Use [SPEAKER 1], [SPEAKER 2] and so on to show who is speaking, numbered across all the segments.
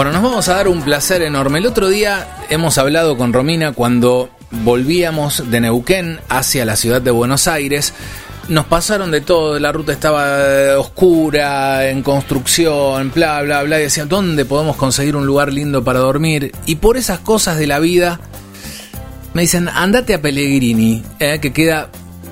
[SPEAKER 1] Bueno, nos vamos a dar un placer enorme. El otro día hemos hablado con Romina cuando volvíamos de Neuquén hacia la ciudad de Buenos Aires. Nos pasaron de todo, la ruta estaba eh, oscura, en construcción, bla, bla, bla, y decían, ¿dónde podemos conseguir un lugar lindo para dormir? Y por esas cosas de la vida, me dicen, andate a Pellegrini, eh, que queda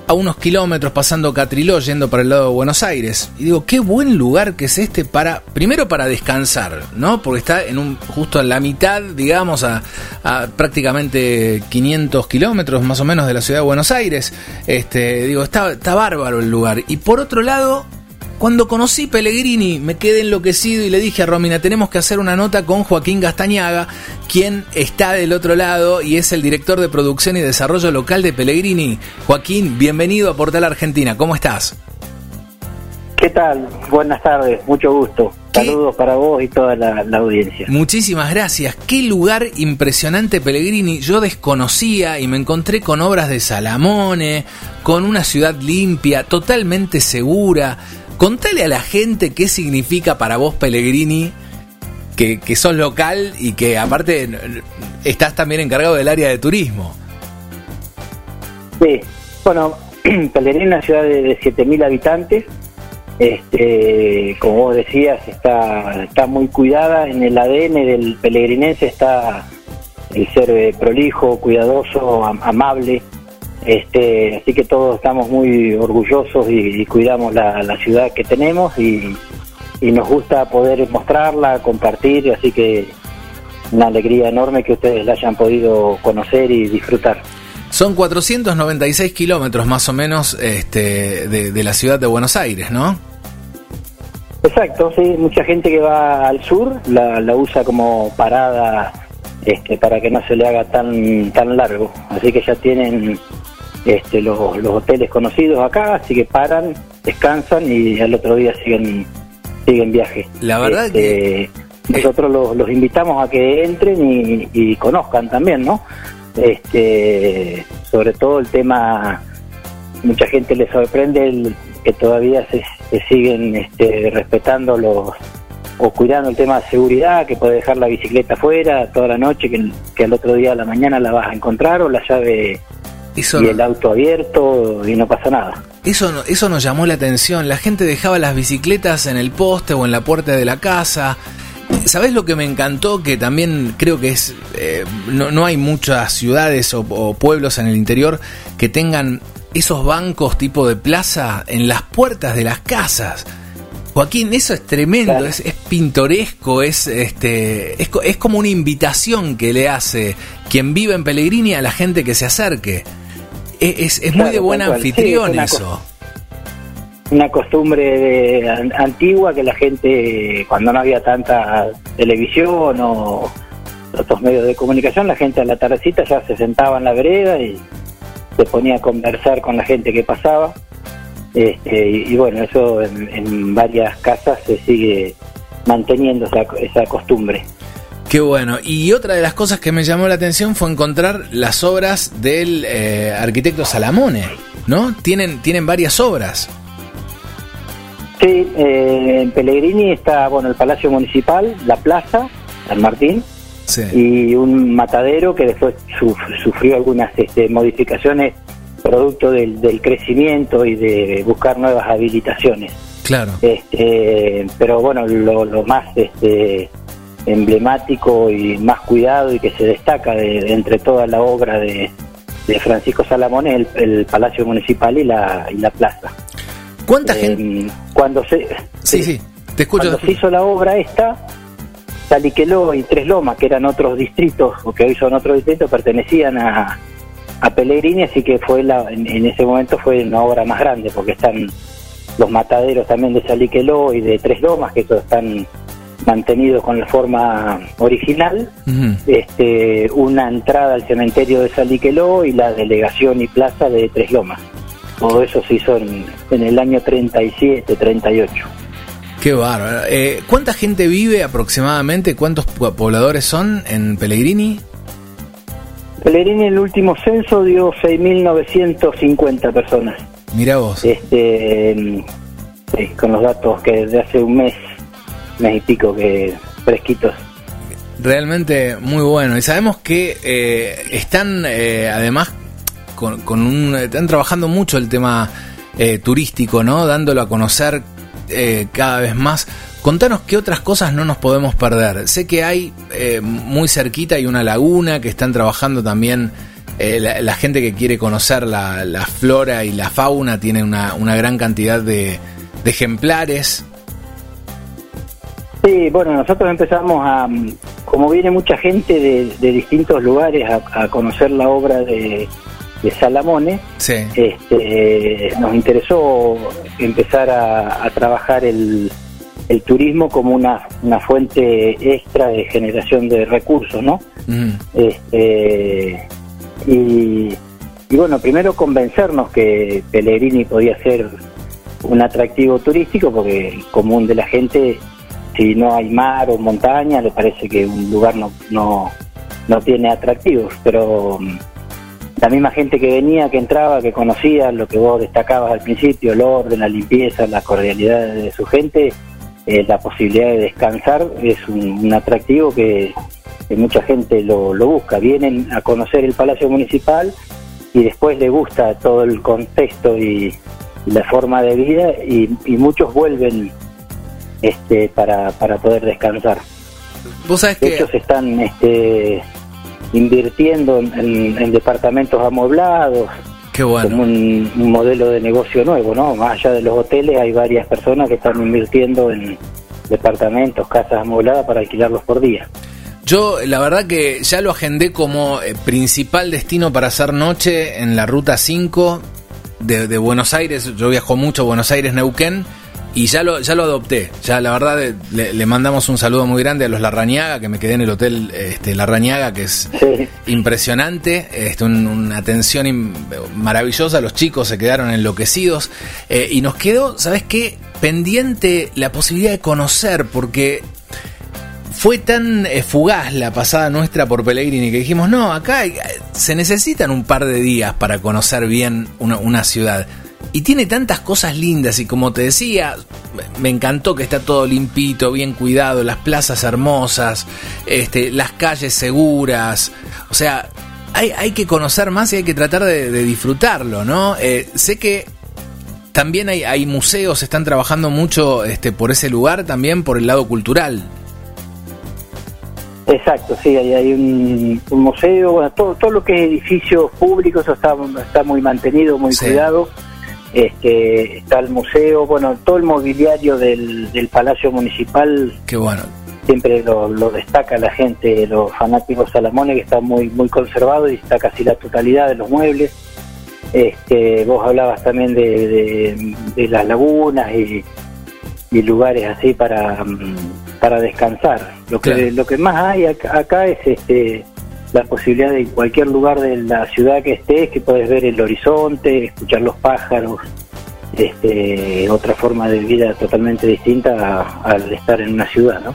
[SPEAKER 1] a unos kilómetros pasando Catriló yendo para el lado de Buenos Aires. Y digo, qué buen lugar que es este para, primero para descansar, ¿no? Porque está en un, justo en la mitad, digamos, a, prácticamente 500 kilómetros más o menos de la ciudad de Buenos Aires. Este, digo, está, está bárbaro el lugar. Y por otro lado, cuando conocí Pellegrini me quedé enloquecido y le dije a Romina, tenemos que hacer una nota con Joaquín Gastañaga, quien está del otro lado y es el director de producción y desarrollo local de Pellegrini. Joaquín, bienvenido a Portal Argentina, ¿cómo estás?
[SPEAKER 2] ¿Qué tal? Buenas tardes, mucho gusto. Saludos para vos y toda la, la, audiencia.
[SPEAKER 1] Muchísimas gracias. Qué lugar impresionante Pellegrini. Yo desconocía y me encontré con obras de Salamone, con una ciudad limpia, totalmente segura. Contale a la gente qué significa para vos Pellegrini, que, que sos local y que aparte estás también encargado del área de turismo.
[SPEAKER 2] Sí, bueno, Pellegrini es una ciudad de, 7.000 habitantes. Este, como vos decías, está, está muy cuidada. En el ADN del pelegrinense está el ser prolijo, cuidadoso, amable. Este, así que todos estamos muy orgullosos y, cuidamos la, ciudad que tenemos y, nos gusta poder mostrarla, compartir, así que una alegría enorme que ustedes la hayan podido conocer y disfrutar.
[SPEAKER 1] Son 496 kilómetros más o menos este, de, la ciudad de Buenos Aires, ¿no?
[SPEAKER 2] Exacto, sí, mucha gente que va al sur la, la usa como parada este, para que no se le haga tan tan largo, así que ya tienen este, los, hoteles conocidos acá, así que paran, descansan y al otro día siguen siguen viaje.
[SPEAKER 1] La verdad
[SPEAKER 2] este, que nosotros los, invitamos a que entren y, conozcan también, ¿no? Este, sobre todo el tema, mucha gente le sorprende el, que todavía se, siguen este, respetando los o cuidando el tema de seguridad, que puede dejar la bicicleta afuera toda la noche, que, que al otro día a la mañana la vas a encontrar, o la llave y el auto abierto y no pasa nada.
[SPEAKER 1] Eso, eso nos llamó la atención. La gente dejaba las bicicletas en el poste o en la puerta de la casa. ¿Sabes lo que me encantó? Que también creo que es. Eh, no, no, hay muchas ciudades o, pueblos en el interior que tengan esos bancos tipo de plaza en las puertas de las casas. Joaquín, eso es tremendo, es, es, pintoresco, es, este, es, es como una invitación que le hace quien vive en Pellegrini a la gente que se acerque. Es, es muy de buen anfitrión eso.
[SPEAKER 2] Una costumbre antigua que la gente, cuando no había tanta televisión o otros medios de comunicación, la gente a la tardecita ya se sentaba en la vereda y se ponía a conversar con la gente que pasaba. Este, y, bueno, eso en, varias casas se sigue manteniendo esa, esa costumbre.
[SPEAKER 1] Qué bueno. Y otra de las cosas que me llamó la atención fue encontrar las obras del eh, arquitecto Salamone, ¿no? Tienen, tienen varias obras.
[SPEAKER 2] Sí, eh, en Pellegrini está, bueno, el Palacio Municipal, la Plaza, San Martín, y un matadero que después sufrió algunas este, modificaciones producto del, del, crecimiento y de buscar nuevas habilitaciones.
[SPEAKER 1] Claro.
[SPEAKER 2] Este, pero bueno, lo, lo más este, emblemático y más cuidado y que se destaca de, entre toda la obra de, Francisco Salamón es el, Palacio Municipal y la, y la plaza.
[SPEAKER 1] ¿Cuánta eh, gente?
[SPEAKER 2] Cuando se,
[SPEAKER 1] sí, sí, te escucho.
[SPEAKER 2] Cuando se hizo la obra esta, Saliqueló y Tres Lomas, que eran otros distritos, o que hoy son otros distritos, pertenecían a, a Pellegrini, así que fue la, en, ese momento fue una obra más grande, porque están los mataderos también de Saliqueló y de Tres Lomas, que todos están mantenido con la forma original, este, una entrada al cementerio de Saliqueló y la delegación y plaza de Tres Lomas. Todo eso se hizo en, el año 37, 38.
[SPEAKER 1] Qué bárbaro. Eh, ¿Cuánta gente vive aproximadamente? ¿Cuántos pobladores son en Pellegrini?
[SPEAKER 2] Pellegrini en el último censo dio 6.950 personas.
[SPEAKER 1] Mira vos.
[SPEAKER 2] Este, con los datos que desde hace un mes mes y pico que fresquitos.
[SPEAKER 1] Realmente muy bueno. Y sabemos que eh, están eh, además con, con, un, están trabajando mucho el tema eh, turístico, ¿no? Dándolo a conocer cada vez más. Contanos qué otras cosas no nos podemos perder. Sé que hay muy cerquita hay una laguna que están trabajando también. La, la, gente que quiere conocer la, la, flora y la fauna tiene una, una gran cantidad de, de ejemplares.
[SPEAKER 2] Sí, bueno, nosotros empezamos a, como viene mucha gente de, distintos lugares a, conocer la obra de, Salamone, este, nos interesó empezar a, trabajar el, turismo como una, una, fuente extra de generación de recursos, ¿no? Este, y, y, bueno, primero convencernos que Pellegrini podía ser un atractivo turístico, porque el común de la gente si no hay mar o montaña, le parece que un lugar no, no, no tiene atractivos, pero mm, la misma gente que venía, que entraba, que conocía lo que vos destacabas al principio, el orden, la limpieza, la cordialidad de su gente, eh, la posibilidad de descansar es un, atractivo que, mucha gente lo, lo, busca. Vienen a conocer el Palacio Municipal y después le gusta todo el contexto y, la forma de vida y, y muchos vuelven este, para, para poder descansar.
[SPEAKER 1] ¿Vos sabés
[SPEAKER 2] que... Ellos están este, invirtiendo en, departamentos amueblados.
[SPEAKER 1] Qué bueno.
[SPEAKER 2] Como un, modelo de negocio nuevo, ¿no? Más allá de los hoteles hay varias personas que están invirtiendo en departamentos, casas amuebladas para alquilarlos por día.
[SPEAKER 1] Yo la verdad que ya lo agendé como eh, principal destino para hacer noche en la ruta 5 de, de Buenos Aires. Yo viajo mucho a Buenos Aires, Neuquén y ya lo, ya lo adopté. Ya la verdad eh, le, mandamos un saludo muy grande a los Larrañaga, que me quedé en el hotel este, Larrañaga, que es impresionante. Este, una atención maravillosa. Los chicos se quedaron enloquecidos. Eh, y nos quedó, ¿sabes qué? Pendiente la posibilidad de conocer, porque fue tan eh, fugaz la pasada nuestra por Pellegrini que dijimos, no, acá se necesitan un par de días para conocer bien una, una ciudad. Y tiene tantas cosas lindas y como te decía, me encantó que está todo limpito, bien cuidado, las plazas hermosas, este, las calles seguras. O sea, hay, hay que conocer más y hay que tratar de, disfrutarlo, ¿no? Eh, sé que también hay, hay, museos, están trabajando mucho este, por ese lugar, también por el lado cultural.
[SPEAKER 2] Exacto, sí, hay, hay un, museo, bueno, todo, todo lo que es edificios públicos está, está muy mantenido, muy cuidado este, está el museo, bueno, todo el mobiliario del, Palacio Municipal.
[SPEAKER 1] Qué bueno.
[SPEAKER 2] Siempre lo, destaca la gente, los fanáticos Salamones, que está muy muy conservado y está casi la totalidad de los muebles. Este, vos hablabas también de, las lagunas y, lugares así para, mm, para descansar. Lo que, lo que más hay acá es este la posibilidad de cualquier lugar de la ciudad que estés, que puedes ver el horizonte, escuchar los pájaros, este, otra forma de vida totalmente distinta al estar en una ciudad, ¿no?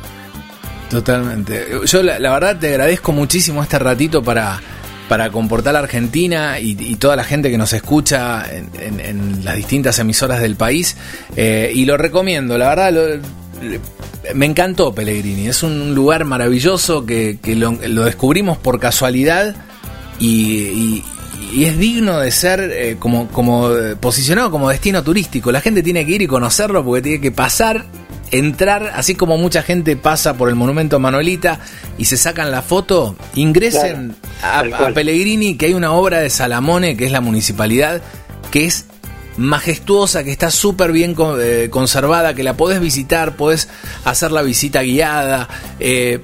[SPEAKER 1] Totalmente. Yo la, verdad te agradezco muchísimo este ratito para, para comportar a Argentina y, toda la gente que nos escucha en, las distintas emisoras del país. Eh, y lo recomiendo, la verdad lo, me encantó Pellegrini, es un lugar maravilloso que, lo, descubrimos por casualidad y, es digno de ser eh, como, como eh, posicionado como destino turístico. La gente tiene que ir y conocerlo porque tiene que pasar, entrar, así como mucha gente pasa por el monumento a Manuelita y se sacan la foto, ingresen a, a Pellegrini, que hay una obra de Salamone, que es la municipalidad, que es majestuosa, que está súper bien eh, conservada, que la podés visitar, podés hacer la visita guiada. Eh,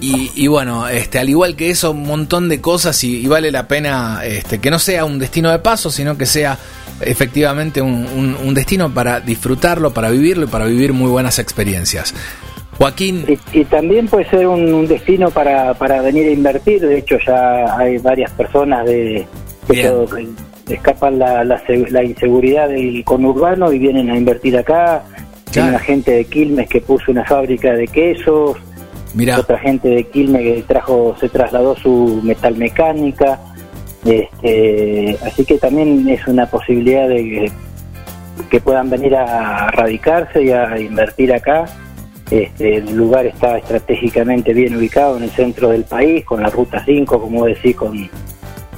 [SPEAKER 1] y, bueno, este, al igual que eso, un montón de cosas y, vale la pena este, que no sea un destino de paso, sino que sea efectivamente un, destino para disfrutarlo, para vivirlo y para vivir muy buenas experiencias. Joaquín.
[SPEAKER 2] Y, también puede ser un, destino para, para venir a invertir, de hecho ya hay varias personas de, escapan la, la, inseguridad del conurbano y vienen a invertir acá. Hay una gente de Quilmes que puso una fábrica de quesos. Otra gente de Quilmes que trajo, se trasladó su metalmecánica. Este, así que también es una posibilidad de que, puedan venir a radicarse y a invertir acá. Este, el lugar está estratégicamente bien ubicado en el centro del país, con la Ruta 5, como decís, con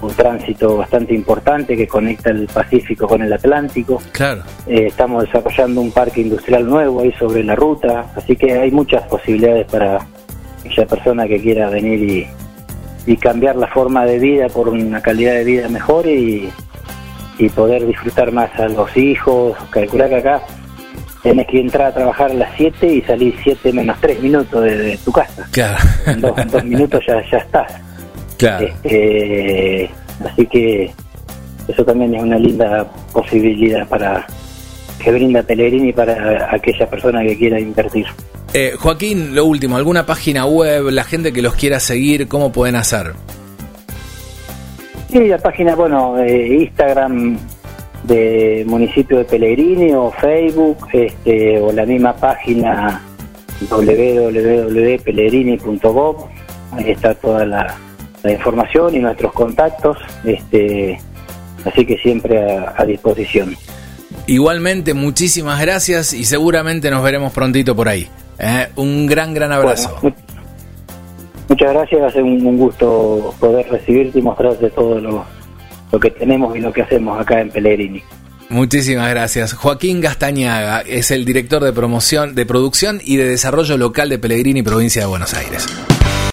[SPEAKER 2] un tránsito bastante importante que conecta el Pacífico con el Atlántico.
[SPEAKER 1] Claro.
[SPEAKER 2] Eh, estamos desarrollando un parque industrial nuevo ahí sobre la ruta, así que hay muchas posibilidades para aquella persona que quiera venir y, y cambiar la forma de vida por una calidad de vida mejor y, y poder disfrutar más a los hijos. Calcular que acá tenés que entrar a trabajar a las 7 y salir 7 menos 3 minutos de, de tu casa.
[SPEAKER 1] Claro.
[SPEAKER 2] En dos, en dos minutos ya, ya estás.
[SPEAKER 1] Claro.
[SPEAKER 2] Este, así que eso también es una linda posibilidad para que brinda Pellegrini para aquella persona que quiera invertir.
[SPEAKER 1] Eh, Joaquín, lo último, ¿alguna página web, la gente que los quiera seguir, cómo pueden hacer?
[SPEAKER 2] Sí, la página, bueno, eh, Instagram de municipio de Pellegrini o Facebook, este, o la misma página www.pellegrini.gov, ahí está toda la, la información y nuestros contactos, este, así que siempre a, a disposición.
[SPEAKER 1] Igualmente, muchísimas gracias y seguramente nos veremos prontito por ahí. Eh, un gran, gran abrazo.
[SPEAKER 2] Bueno, muchas gracias, ser un, un gusto poder recibirte y mostrarte todo lo, lo que tenemos y lo que hacemos acá en Pellegrini.
[SPEAKER 1] Muchísimas gracias. Joaquín Gastañaga es el director de promoción, de producción y de desarrollo local de Pellegrini, provincia de Buenos Aires.